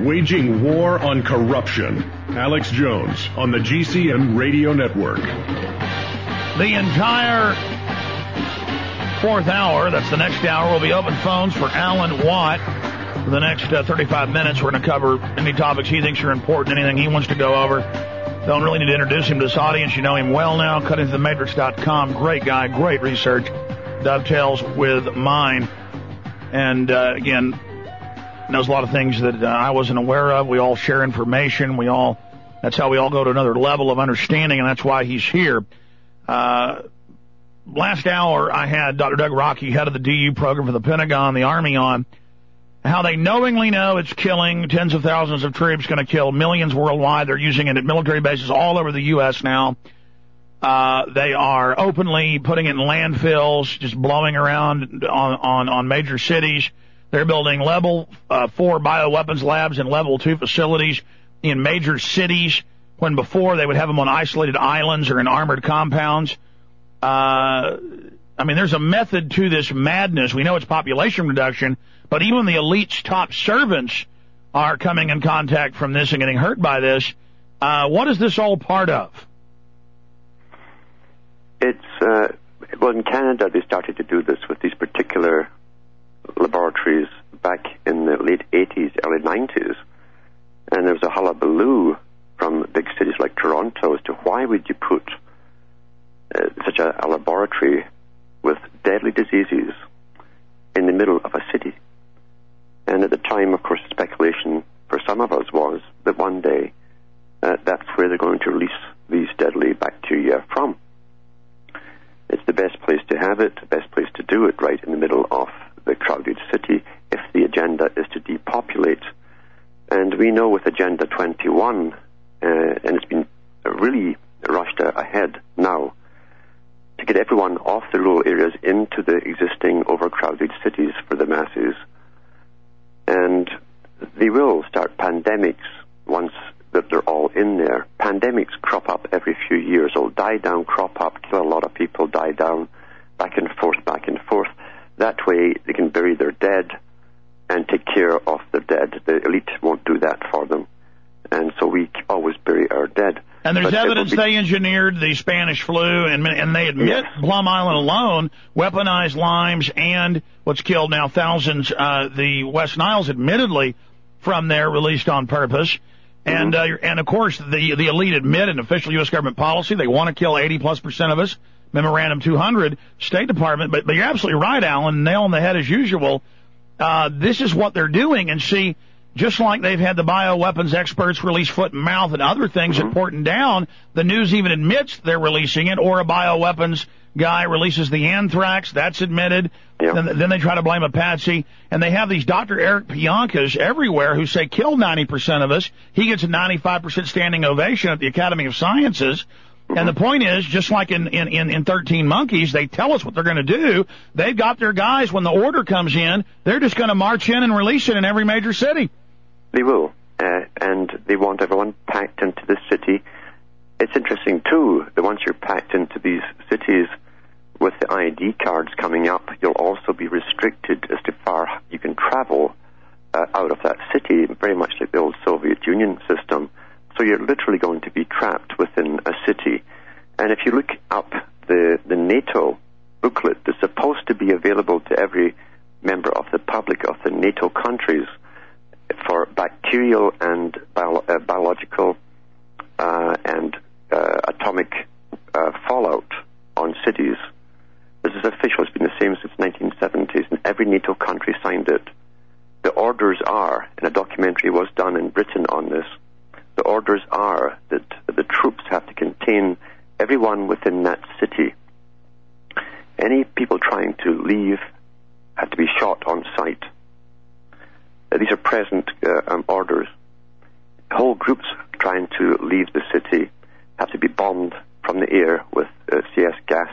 Waging War on Corruption. Alex Jones on the GCN Radio Network. The entire fourth hour, that's the next hour, will be open phones for Alan Watt. For the next uh, 35 minutes, we're going to cover any topics he thinks are important, anything he wants to go over. Don't really need to introduce him to this audience. You know him well now. CuttingTheMatrix.com. Great guy, great research. Dovetails with mine. And uh, again, knows a lot of things that uh, I wasn't aware of. We all share information. We all, that's how we all go to another level of understanding, and that's why he's here. Uh, last hour, I had Dr. Doug Rokke, head of the DU program for the Pentagon, the Army, on how they knowingly know it's killing tens of thousands of troops, going to kill millions worldwide. They're using it at military bases all over the U.S. now. Uh, they are openly putting it in landfills, just blowing around on, on, on major cities. They're building level uh, four bioweapons labs and level two facilities in major cities when before they would have them on isolated islands or in armored compounds. Uh, I mean, there's a method to this madness. We know it's population reduction, but even the elite's top servants are coming in contact from this and getting hurt by this. Uh, what is this all part of? It's uh, well in Canada they started to do this with these particular laboratories back in the late 80s, early 90s, and there was a hullabaloo from big cities like Toronto as to why would you put uh, such a, a laboratory with deadly diseases in the middle of a city. And at the time, of course, speculation for some of us was that one day uh, that's where they're going to release these deadly bacteria from. It's the best place to have it, the best place to do it, right in the middle of the crowded city, if the agenda is to depopulate. And we know with Agenda 21, uh, and it's been really rushed ahead now, to get everyone off the rural areas into the existing overcrowded cities for the masses. And they will start pandemics once that they're all in there. Pandemics crop up every few years. They'll die down, crop up, kill a lot of people, die down, back and forth, back and forth. That way they can bury their dead and take care of their dead. The elite won't do that for them. And so we always bury our dead. And there's But evidence be- they engineered the Spanish flu, and and they admit. Plum Island alone weaponized limes and what's killed now thousands. Uh, the West Niles, admittedly, from there released on purpose. And Mm-hmm. uh, and of course the the elite admit in official U.S. government policy they want to kill 80 plus percent of us. Memorandum 200, State Department. But but you're absolutely right, Alan. Nail on the head as usual. Uh, this is what they're doing, and see, just like they've had the bioweapons experts release foot and mouth and other things Mm-hmm. important down, the news even admits they're releasing it, or a bioweapons guy releases the anthrax, that's admitted. Yeah. Then, then they try to blame a patsy, and they have these Dr. Eric Piankas everywhere who say kill 90% of us. He gets a 95% standing ovation at the Academy of Sciences. And the point is, just like in, in, in, in 13 Monkeys, they tell us what they're going to do. They've got their guys, when the order comes in, they're just going to march in and release it in every major city. They will, uh, and they want everyone packed into the city. It's interesting too that once you're packed into these cities with the ID cards coming up, you'll also be restricted as to far you can travel uh, out of that city, very much like the old Soviet Union system. So you're literally going to be trapped within a city. And if you look up the, the NATO booklet that's supposed to be available to every member of the public of the NATO countries, for bacterial and bio- uh, biological uh, and uh, atomic uh, fallout on cities. This is official. It's been the same since 1970s, and every NATO country signed it. The orders are, and a documentary was done in Britain on this. The orders are that the troops have to contain everyone within that city. Any people trying to leave have to be shot on sight. These are present uh, um, orders. Whole groups trying to leave the city have to be bombed from the air with uh, CS gas.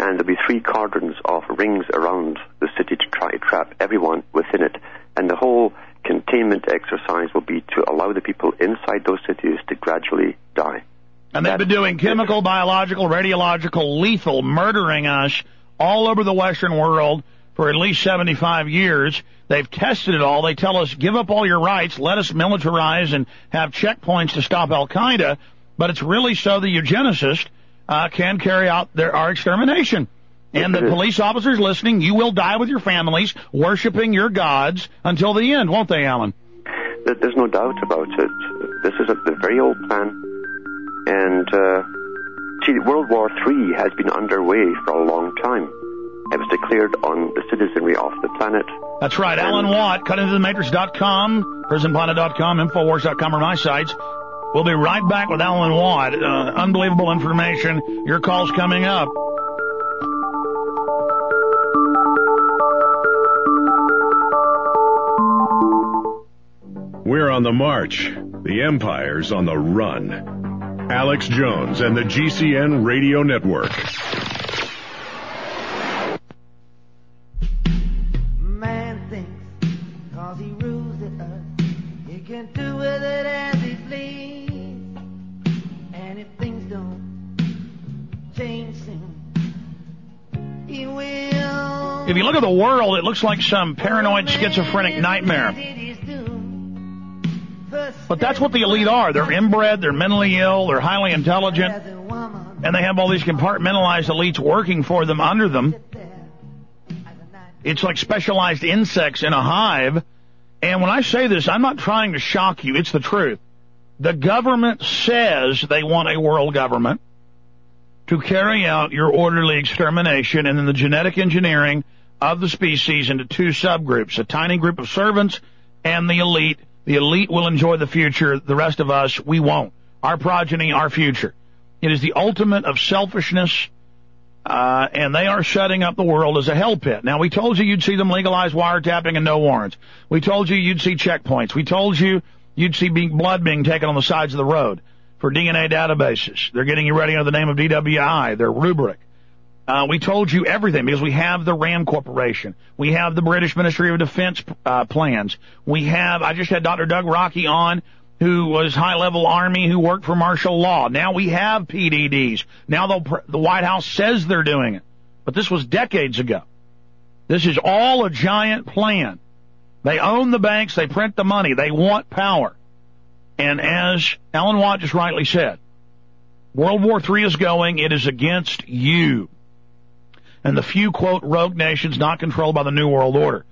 And there'll be three cordons of rings around the city to try to trap everyone within it. And the whole containment exercise will be to allow the people inside those cities to gradually die. And they've been doing chemical, biological, radiological, lethal, murdering us all over the Western world for at least 75 years. They've tested it all. They tell us, give up all your rights, let us militarize and have checkpoints to stop Al Qaeda. But it's really so the eugenicist uh, can carry out their our extermination. And the police officers listening, you will die with your families, worshiping your gods until the end, won't they, Alan? There's no doubt about it. This is a, very old plan, and uh, see, World War III has been underway for a long time. It was declared on the citizenry of the planet. That's right. And Alan Watt, cutintothematrix.com, prisonplanet.com, infowars.com are my sites. We'll be right back with Alan Watt. Uh, unbelievable information. Your call's coming up. We're on the march. The Empire's on the run. Alex Jones and the GCN Radio Network. Man thinks cause he rules the earth, he can do with it as he please. And if things don't change soon, he will. If you look at the world, it looks like some paranoid schizophrenic nightmare. But that's what the elite are. They're inbred, they're mentally ill, they're highly intelligent, and they have all these compartmentalized elites working for them under them. It's like specialized insects in a hive. And when I say this, I'm not trying to shock you. It's the truth. The government says they want a world government to carry out your orderly extermination and then the genetic engineering of the species into two subgroups, a tiny group of servants and the elite the elite will enjoy the future. The rest of us, we won't. Our progeny, our future. It is the ultimate of selfishness, uh, and they are shutting up the world as a hell pit. Now, we told you you'd see them legalize wiretapping and no warrants. We told you you'd see checkpoints. We told you you'd see being, blood being taken on the sides of the road for DNA databases. They're getting you ready under the name of DWI, their rubric. Uh, we told you everything because we have the Rand Corporation. We have the British Ministry of Defense uh, plans. We have, I just had Dr. Doug Rokke on who was high level army who worked for martial law. Now we have PDDs. Now the White House says they're doing it. But this was decades ago. This is all a giant plan. They own the banks. They print the money. They want power. And as Alan Watt just rightly said, World War III is going. It is against you and the few quote rogue nations not controlled by the New World Order.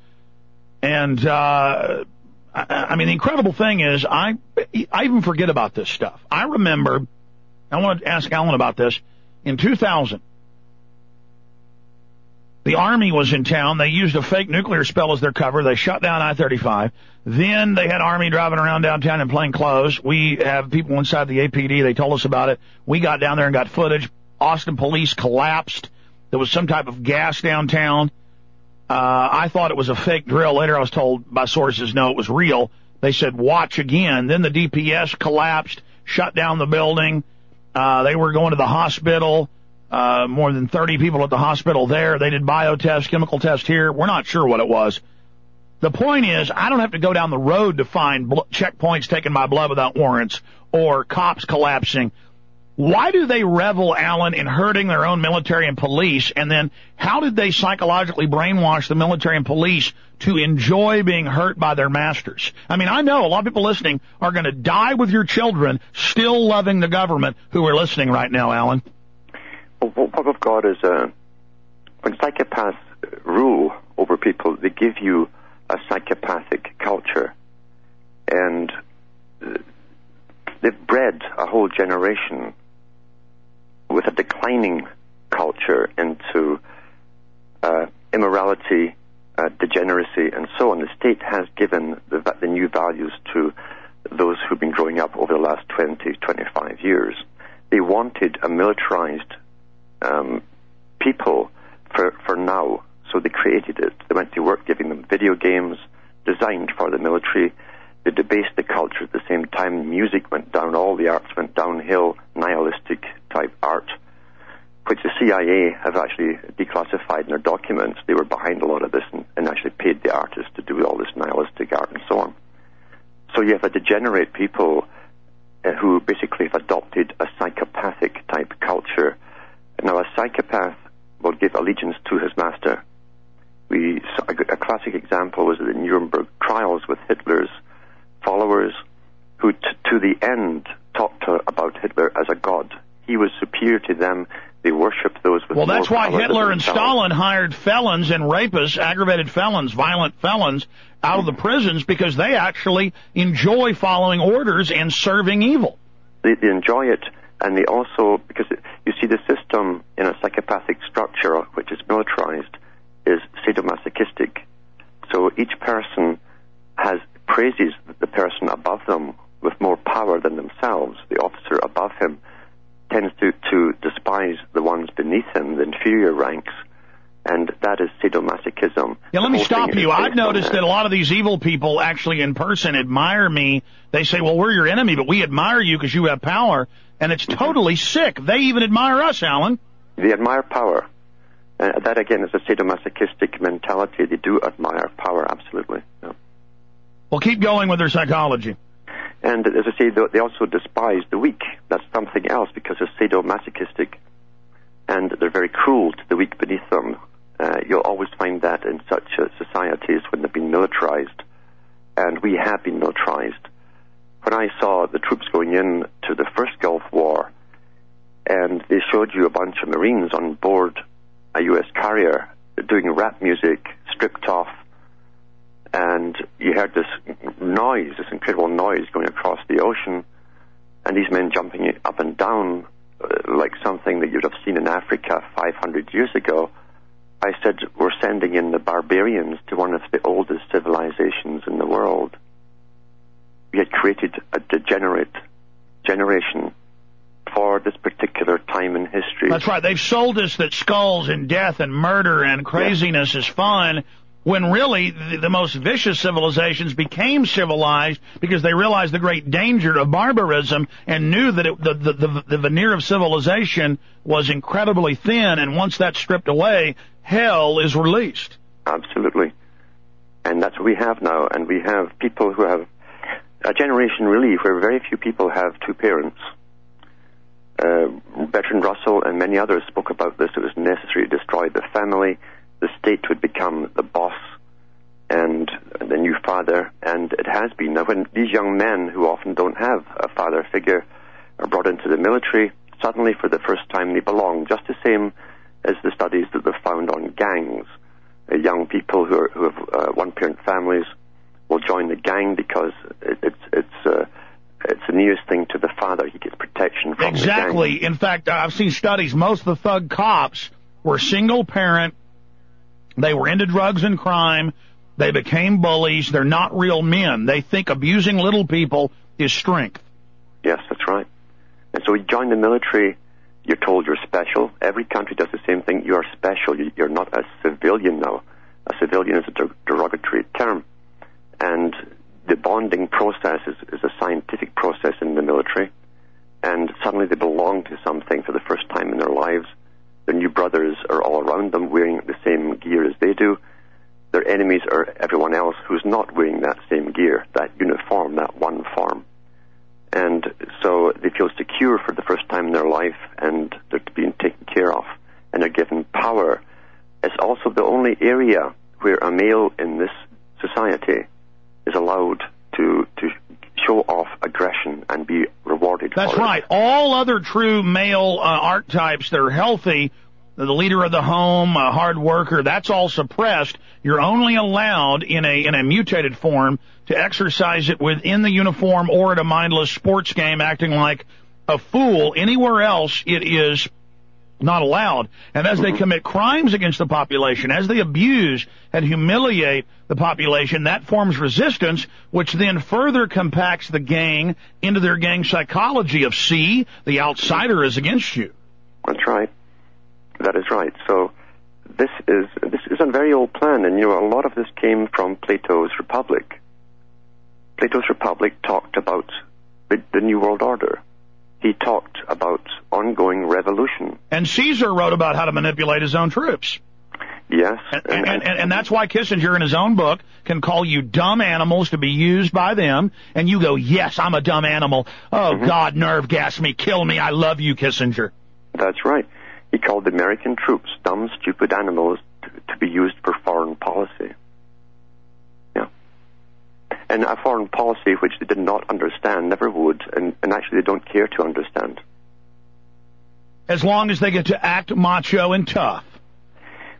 And uh, I, I mean, the incredible thing is, I I even forget about this stuff. I remember. I want to ask Alan about this. In 2000, the Army was in town. They used a fake nuclear spell as their cover. They shut down I-35. Then they had Army driving around downtown in plain clothes. We have people inside the APD. They told us about it. We got down there and got footage. Austin police collapsed. There was some type of gas downtown. Uh, I thought it was a fake drill. Later I was told by sources, no, it was real. They said, watch again. Then the DPS collapsed, shut down the building. Uh, they were going to the hospital. Uh, more than 30 people at the hospital there. They did bio tests, chemical tests here. We're not sure what it was. The point is, I don't have to go down the road to find bl- checkpoints taking my blood without warrants or cops collapsing. Why do they revel, Alan, in hurting their own military and police? And then how did they psychologically brainwash the military and police to enjoy being hurt by their masters? I mean, I know a lot of people listening are going to die with your children still loving the government who are listening right now, Alan. Well, what we've got is uh, when psychopaths rule over people, they give you a psychopathic culture. And uh, they've bred a whole generation with a declining culture into uh, immorality, uh, degeneracy, and so on. The state has given the, the new values to those who've been growing up over the last 20, 25 years. They wanted a militarized um, people for, for now, so they created it. They went to work giving them video games designed for the military. They debased the culture at the same time. Music went down, all the arts went downhill, nihilistic type art, which the CIA have actually declassified in their documents. They were behind a lot of this and, and actually paid the artists to do all this nihilistic art and so on. So you have a degenerate people uh, who basically have adopted a psychopathic type culture. Now, a psychopath will give allegiance to his master. We a, a classic example was the Nuremberg trials with Hitler's followers, who t- to the end talked to, about Hitler as a god. He was superior to them. They worshipped those with Well, that's why power Hitler and. Stalin hired felons and rapists, aggravated felons, violent felons out of the prisons because they actually enjoy following orders and serving evil. they, they enjoy it, and they also because it, you see the system in a psychopathic structure, which is militarized, is sadomasochistic. So each person has praises the person above them with more power than themselves. The officer above him tends to, to despise the ones beneath him, the inferior ranks, and that is sadomasochism. Yeah, let me stop you. I've noticed that a lot of these evil people actually in person admire me. They say, well, we're your enemy, but we admire you because you have power. And it's totally sick. They even admire us, Alan. They admire power. Uh, that again is a sadomasochistic mentality. They do admire power, absolutely. Yeah. Well, keep going with their psychology. And as I say, they- also despise the weak. That's something else because they're sadomasochistic, and they're very cruel to the weak beneath them. Uh, you'll always find that in such uh, societies when they've been militarized, and we have been militarized. When I saw the troops going in to the first Gulf War, and they showed you a bunch of Marines on board a U.S. carrier doing rap music, stripped off, and you heard this noise, this incredible noise going across the ocean, and these men jumping up and down uh, like something that you'd have seen in Africa 500 years ago. I said, we're sending in the barbarians to one of the oldest civilizations in the world. We had created a degenerate generation for this particular time in history. That's right. They've sold us that skulls and death and murder and craziness is fun when really the, most vicious civilizations became civilized because they realized the great danger of barbarism and knew that it, the, the, the, the veneer of civilization was incredibly thin and once that's stripped away, hell is released. Absolutely. And that's what we have now. And we have people who have a generation really where very few people have two parents. Uh, Bertrand Russell and many others spoke about this. It was necessary to destroy the family. The state would become the boss and the new father. And it has been. Now, when these young men who often don't have a father figure are brought into the military, suddenly for the first time they belong, just the same as the studies that they've found on gangs. Uh, young people who, are, who have uh, one-parent families will join the gang because it, it's it's uh, it's the nearest thing to the father. He gets protection from Exactly. In fact, I've seen studies. Most of the thug cops were single parent. They were into drugs and crime. They became bullies. They're not real men. They think abusing little people is strength. Yes, that's right. And so you join the military. You're told you're special. Every country does the same thing. You are special. You- You're not a civilian now. A civilian is a der- derogatory term. And the bonding process is, is a scientific process in the military. And suddenly they belong to something for the first time in their lives. Their new brothers are all around them wearing the same gear as they do. Their enemies are everyone else who's not wearing that same gear, that uniform, that one form and so they feel secure for the first time in their life and they're being taken care of and they're given power. It's also the only area where a male in this society is allowed to to show off aggression and be rewarded That's for right. it. All other true male uh, archetypes that are healthy, the leader of the home, a hard worker, that's all suppressed. You're only allowed in a in a mutated form to exercise it within the uniform or at a mindless sports game, acting like a fool. Anywhere else, it is not allowed. And as they commit crimes against the population, as they abuse and humiliate the population, that forms resistance, which then further compacts the gang into their gang psychology of see, the outsider is against you. That's right. That is right. So this is this is a very old plan, and you know a lot of this came from Plato's Republic. Plato's Republic talked about the, the New World Order. He talked about ongoing revolution. And Caesar wrote about how to manipulate his own troops. Yes, And, and, and, and that's why Kissinger in his own book can call you dumb animals to be used by them. And you go, yes, I'm a dumb animal. Oh, mm-hmm. God, nerve gas me, kill me. I love you, Kissinger. that's right. He called the American troops dumb, stupid animals to, to be used for foreign a foreign policy which they did not understand, never would, and, and actually they don't care to understand. As long as they get to act macho and tough.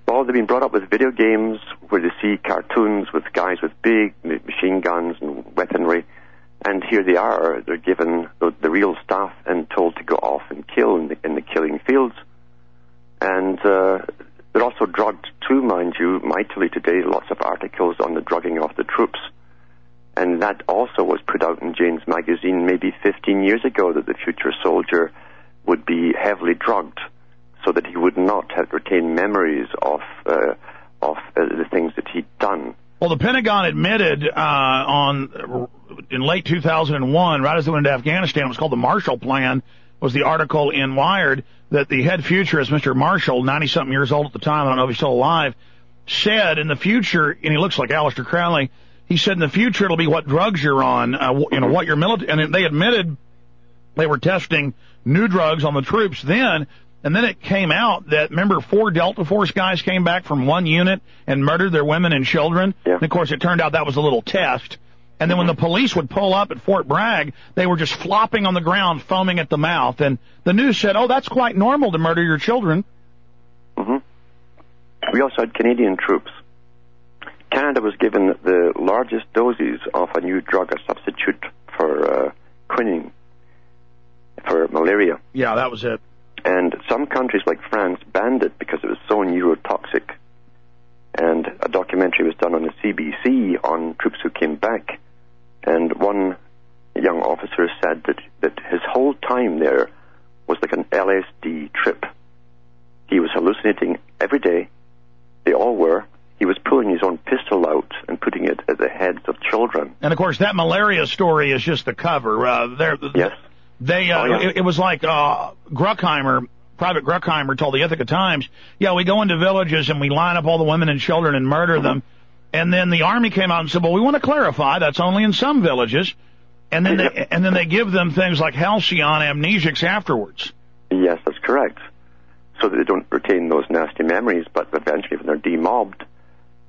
Well, they've been brought up with video games where they see cartoons with guys with big machine guns and weaponry, and here they are. They're given the, the real stuff and told to go off and kill in the, in the killing fields. And uh, they're also drugged too, mind you, mightily today. Lots of articles on the drugging of the troops. And that also was put out in Jane's magazine maybe 15 years ago that the future soldier would be heavily drugged so that he would not have retained memories of, uh, of uh, the things that he'd done. Well, the Pentagon admitted uh, on in late 2001, right as they went into Afghanistan, it was called the Marshall Plan. Was the article in Wired that the head futurist, Mr. Marshall, 90 something years old at the time, I don't know if he's still alive, said in the future, and he looks like Aleister Crowley, he said in the future it'll be what drugs you're on, uh, you know, what your military, and they admitted they were testing new drugs on the troops then, and then it came out that, remember, four Delta Force guys came back from one unit and murdered their women and children? Yeah. And of course, it turned out that was a little test. And then when the police would pull up at Fort Bragg, they were just flopping on the ground, foaming at the mouth. And the news said, oh, that's quite normal to murder your children. hmm We also had Canadian troops. Canada was given the largest doses of a new drug, a substitute for uh, quinine, for malaria. Yeah, that was it. And some countries like France banned it because it was so neurotoxic. And a documentary was done on the CBC on troops who came back. And one young officer said that, that his whole time there was like an LSD trip. He was hallucinating every day. They all were. He was pulling his own pistol out and putting it at the heads of children. And of course, that malaria story is just the cover. Uh, there, Yes. They, uh, Oh, yeah. it, it was like, uh, Bruckheimer, Private Bruckheimer told the Ithaca Times, yeah, we go into villages and we line up all the women and children and murder Mm-hmm. them. And then the army came out and said, well, we want to clarify that's only in some villages. And then they, and then they give them things like Halcion amnesics afterwards. Yes, that's correct. So that they don't retain those nasty memories, but eventually when they're demobbed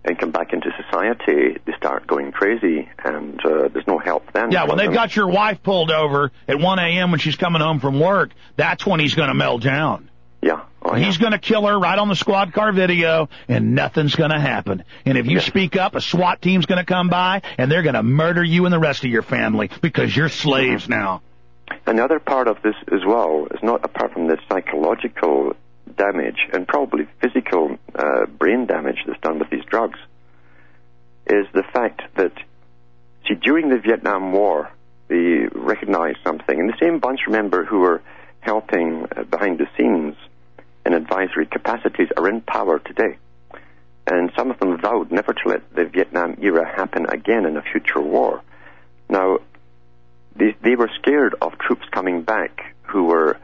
and come back into society, they start going crazy and uh, there's no help then. Yeah, when they've them. got your wife pulled over at 1 a.m. when she's coming home from work, that's when he's going to melt down. Yeah. Oh, yeah. He's going to kill her right on the squad car video, and nothing's going to happen. And if you speak up, a SWAT team's going to come by, and they're going to murder you and the rest of your family because you're slaves now. Another part of this as well is not apart from the psychological damage and probably physical uh, brain damage that's done with these drugs, is the fact that, see, during the Vietnam War, they recognized something. And the same bunch, remember, who were helping uh, behind the scenes in advisory capacities are in power today. And some of them vowed never to let the Vietnam era happen again in a future war. Now, they, they were scared of troops coming back who were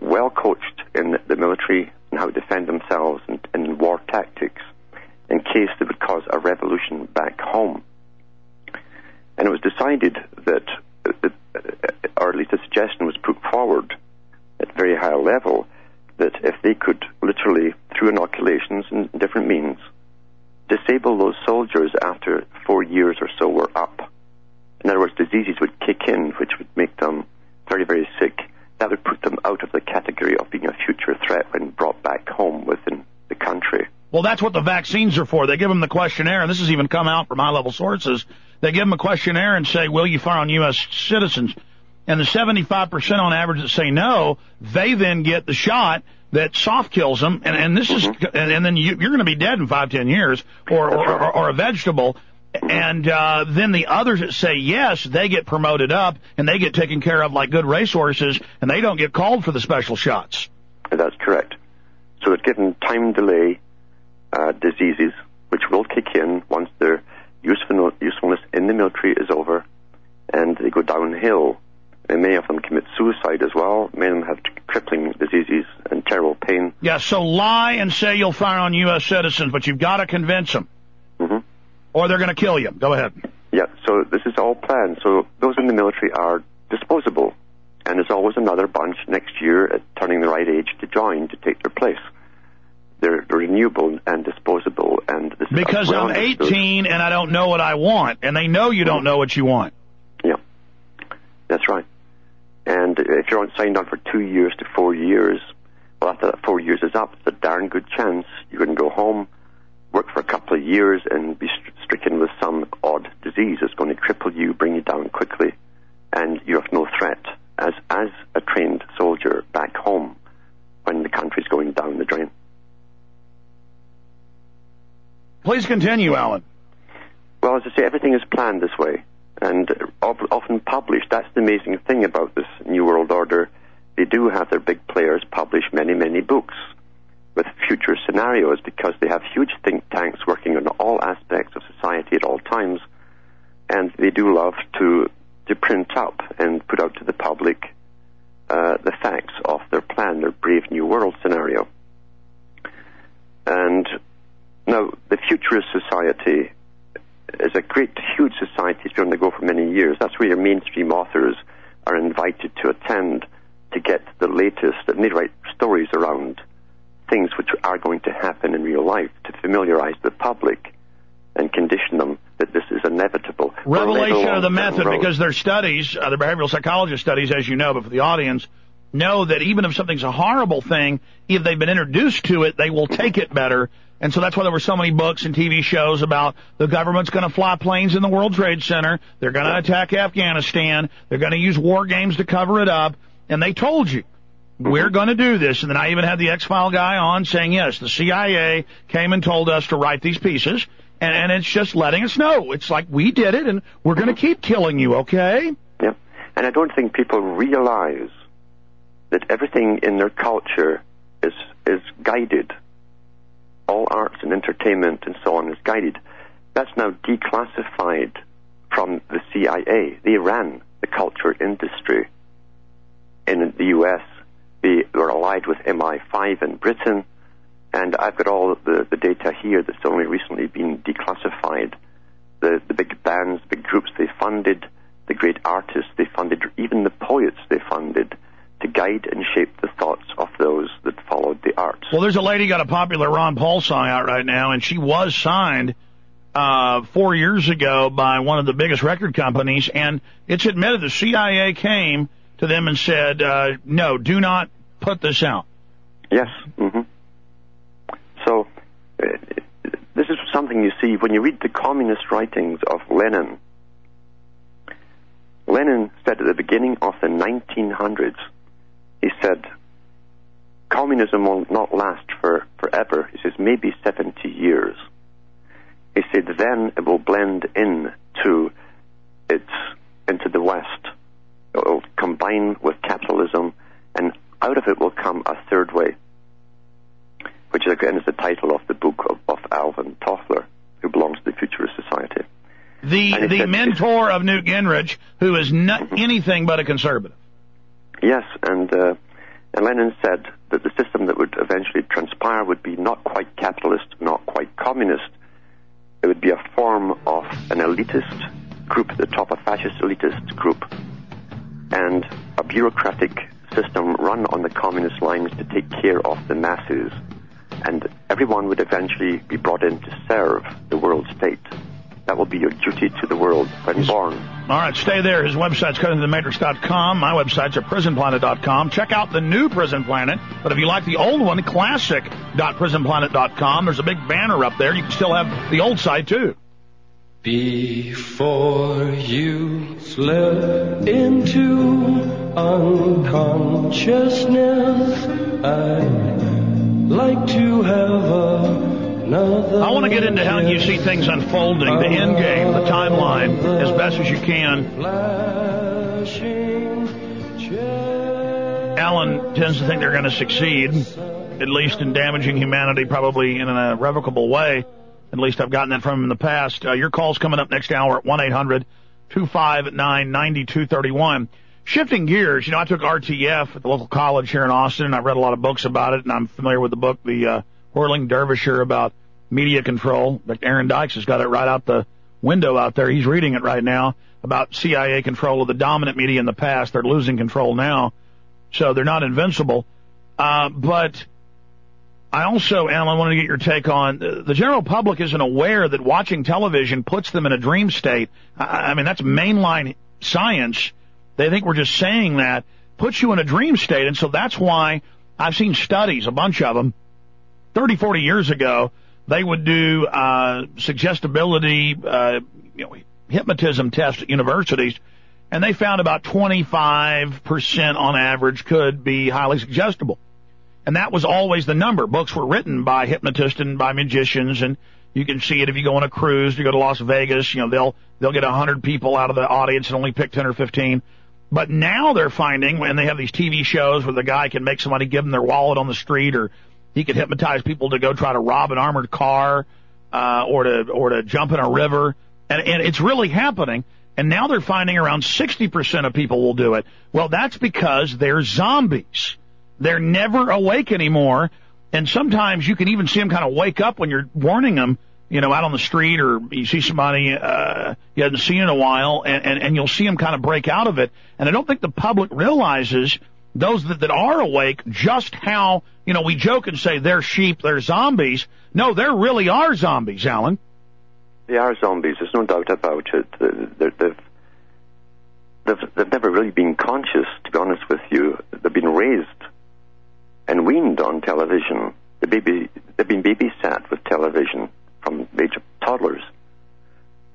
well coached in the military and how to defend themselves and in war tactics in case they would cause a revolution back home. And it was decided that, uh, or at least a suggestion was put forward at very high level, that if they could literally, through inoculations and different means, disable those soldiers after four years or so were up. In other words, diseases would kick in which would make them very, very sick. That would put them out of the category of being a future threat when brought back home within the country. Well, that's what the vaccines are for. They give them the questionnaire, and this has even come out from high level sources. They give them a questionnaire and say, will you fire on U.S. citizens? And the 75% on average that say no, they then get the shot that soft kills them, and, and this is, and, and then you, you're going to be dead in five, ten years, or, or, or, or a vegetable. And uh, then the others that say yes, they get promoted up, and they get taken care of like good racehorses, and they don't get called for the special shots. That's correct. So it's given time delay uh, diseases, which will kick in once their useful, usefulness in the military is over, and they go downhill. And many of them commit suicide as well. Many of them have crippling diseases and terrible pain. Yeah, so lie and say you'll fire on U.S. citizens, but you've got to convince them, Mm-hmm. or they're going to kill you. Go ahead. Yeah, so this is all planned. So those in the military are disposable. And there's always another bunch next year at turning the right age to join to take their place. They're renewable and disposable, and the Because I'm understood. 18 and I don't know what I want, and they know you don't mm. know what you want. Yeah, that's right. And if you're on signed on for two years to four years, well, after that four years is up, it's a darn good chance you're going to go home, work for a couple of years, and be st- stricken with some odd disease that's going to cripple you, bring you down quickly, and you're of no threat as as a trained soldier back home when the country's going down the drain. Please continue, Alan. Well, as I say, everything is planned this way and often published. That's the amazing thing about this New World Order. They do have their big players publish many, many books with future scenarios because they have huge think tanks working on all aspects of society at all times. And they do love to, to print up and put out to the public uh, the facts of their plan, their brave new world scenario. And now, the futurist society is a great, huge society. It's been on the go for many years. That's where your mainstream authors are invited to attend to get the latest, and they write stories around things which are going to happen in real life to familiarize the public and condition them that this is inevitable. Revelation of the method, roads. because their studies, uh, the behavioral psychologist studies, as you know, but for the audience, know that even if something's a horrible thing, if they've been introduced to it, they will take it better. And so that's why there were so many books and TV shows about the government's going to fly planes in the World Trade Center. They're going to attack Afghanistan. They're going to use war games to cover it up. And they told you, we're going to do this. And then I even had the X-File guy on saying, yes, the CIA came and told us to write these pieces. And, and it's just letting us know. It's like we did it and we're going to keep killing you, okay? Yeah. And I don't think people realize that everything in their culture is is guided. All arts and entertainment and so on is guided. That's now declassified from the CIA. They ran the culture industry in the US. They were allied with MI5 in Britain. And I've got all the, the data here that's only recently been declassified. The, the big bands, big groups they funded, the great artists they funded, even the poets they funded to guide and shape the thoughts of those that followed the arts. Well, there's a lady got a popular Ron Paul song out right now, and she was signed uh, four years ago by one of the biggest record companies, and it's admitted the CIA came to them and said, uh, "No, do not put this out." Yes. hmm So, uh, this is something you see when you read the communist writings of Lenin. Lenin said at the beginning of the 1900s, he said, communism will not last for forever. He says, maybe 70 years. He said, then it will blend in to its, into the West. It will combine with capitalism, and out of it will come a third way, which again is the title of the book of, of Alvin Toffler, who belongs to the Futurist Society. The the said- mentor of Newt Gingrich, who is not anything but a conservative. Yes, and uh, and Lenin said that the system that would eventually transpire would be not quite capitalist, not quite communist. It would be a form of an elitist group at the top, a fascist elitist group, and a bureaucratic system run on the communist lines to take care of the masses. And everyone would eventually be brought in to serve the world state. That will be your duty to the world when born. All right, stay there. His website's cuttingthematrix.com. My website's at prisonplanet.com. Check out the new Prison Planet. But if you like the old one, classic.prisonplanet.com. There's a big banner up there. You can still have the old site too. Before you slip into unconsciousness, I'd like to have another. I want to get into how you see things unfolding, the end game, the timeline, as best as you can. Alan tends to think they're going to succeed, at least in damaging humanity, probably in an irrevocable way. At least I've gotten that from him in the past. Uh, your call's coming up next hour at 1-800-259-9231. Shifting gears, you know, I took RTF at the local college here in Austin, and I've read a lot of books about it, and I'm familiar with the book, The uh, Whirling Dervisher, about media control. Aaron Dykes has got it right out the window out there. He's reading it right now about CIA control of the dominant media in the past. They're losing control now, so they're not invincible. Uh, but I also, Alan, I wanted to get your take on the general public isn't aware that watching television puts them in a dream state. I, I mean, that's mainline science. They think we're just saying that puts you in a dream state. And so that's why I've seen studies, a bunch of them, 30, 40 years ago, they would do, uh, suggestibility, uh, you know, hypnotism tests at universities and they found about 25% on average could be highly suggestible. And that was always the number. Books were written by hypnotists and by magicians and you can see it if you go on a cruise, you go to Las Vegas, you know, they'll, they'll get a hundred people out of the audience and only pick 10 or 15. But now they're finding when they have these TV shows where the guy can make somebody give them their wallet on the street or he could hypnotize people to go try to rob an armored car, uh, or to, or to jump in a river. And, and it's really happening. And now they're finding around 60% of people will do it. Well, that's because they're zombies. They're never awake anymore. And sometimes you can even see them kind of wake up when you're warning them, you know, out on the street or you see somebody, uh, you haven't seen in a while and, and, and you'll see them kind of break out of it. And I don't think the public realizes those that, that are awake just how, you know, we joke and say they're sheep, they're zombies. No, there really are zombies, Alan. They are zombies. There's no doubt about it. They're, they've, they've, they've never really been conscious, to be honest with you. They've been raised and weaned on television. The baby, they've been babysat with television from age of toddlers.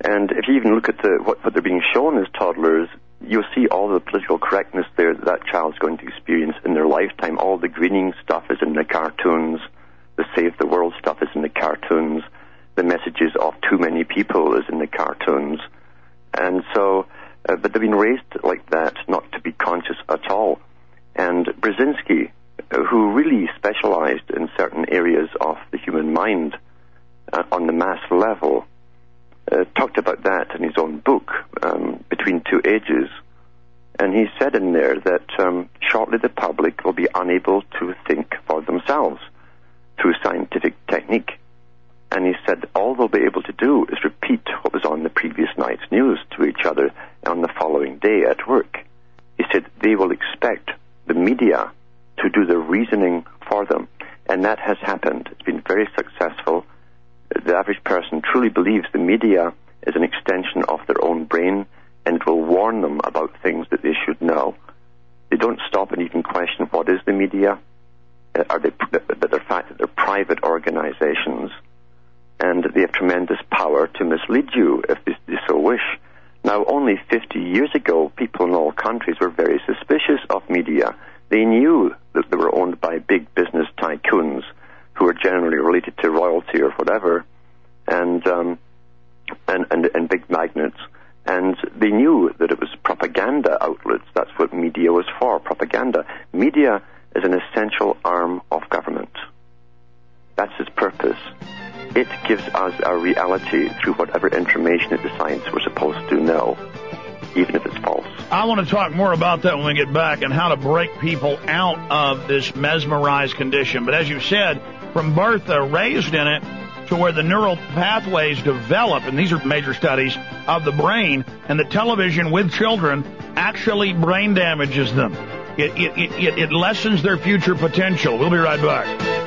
And if you even look at the, what, what they're being shown as toddlers, you'll see all the political correctness there that that child's going to experience in their lifetime. All the greening stuff is in the cartoons. The save the world stuff is in the cartoons. The messages of too many people is in the cartoons. And so, uh, but they've been raised like that, not to be conscious at all. And Brzezinski, who really specialized in certain areas of the human mind uh, on the mass level, uh, talked about that in his own book, Between Two Ages. And he said in there that um, shortly the public will be unable to think for themselves through scientific technique. And he said all they'll be able to do is repeat what was on the previous night's news to each other on the following day at work. He said they will expect the media to do the reasoning for them. And that has happened. It's been very successful. The average person truly believes the media is an extension of their own brain and it will warn them about things that they should know. They don't stop and even question what is the media. Uh, are they, the fact that they're private organizations and they have tremendous power to mislead you if they, they so wish. Now, only 50 years ago, people in all countries were very suspicious of media they knew that they were owned by big business tycoons who were generally related to royalty or whatever, and um, and, and and big magnates. And they knew that it was propaganda outlets. That's what media was for, propaganda. Media is an essential arm of government. That's its purpose. It gives us our reality through whatever information it decides we're supposed to know even if it's false. I want to talk more about that when we get back and how to break people out of this mesmerized condition. But as you said, from birth they're raised in it to where the neural pathways develop, and these are major studies of the brain, and the television with children actually brain damages them. It, it, it, it lessens their future potential. We'll be right back.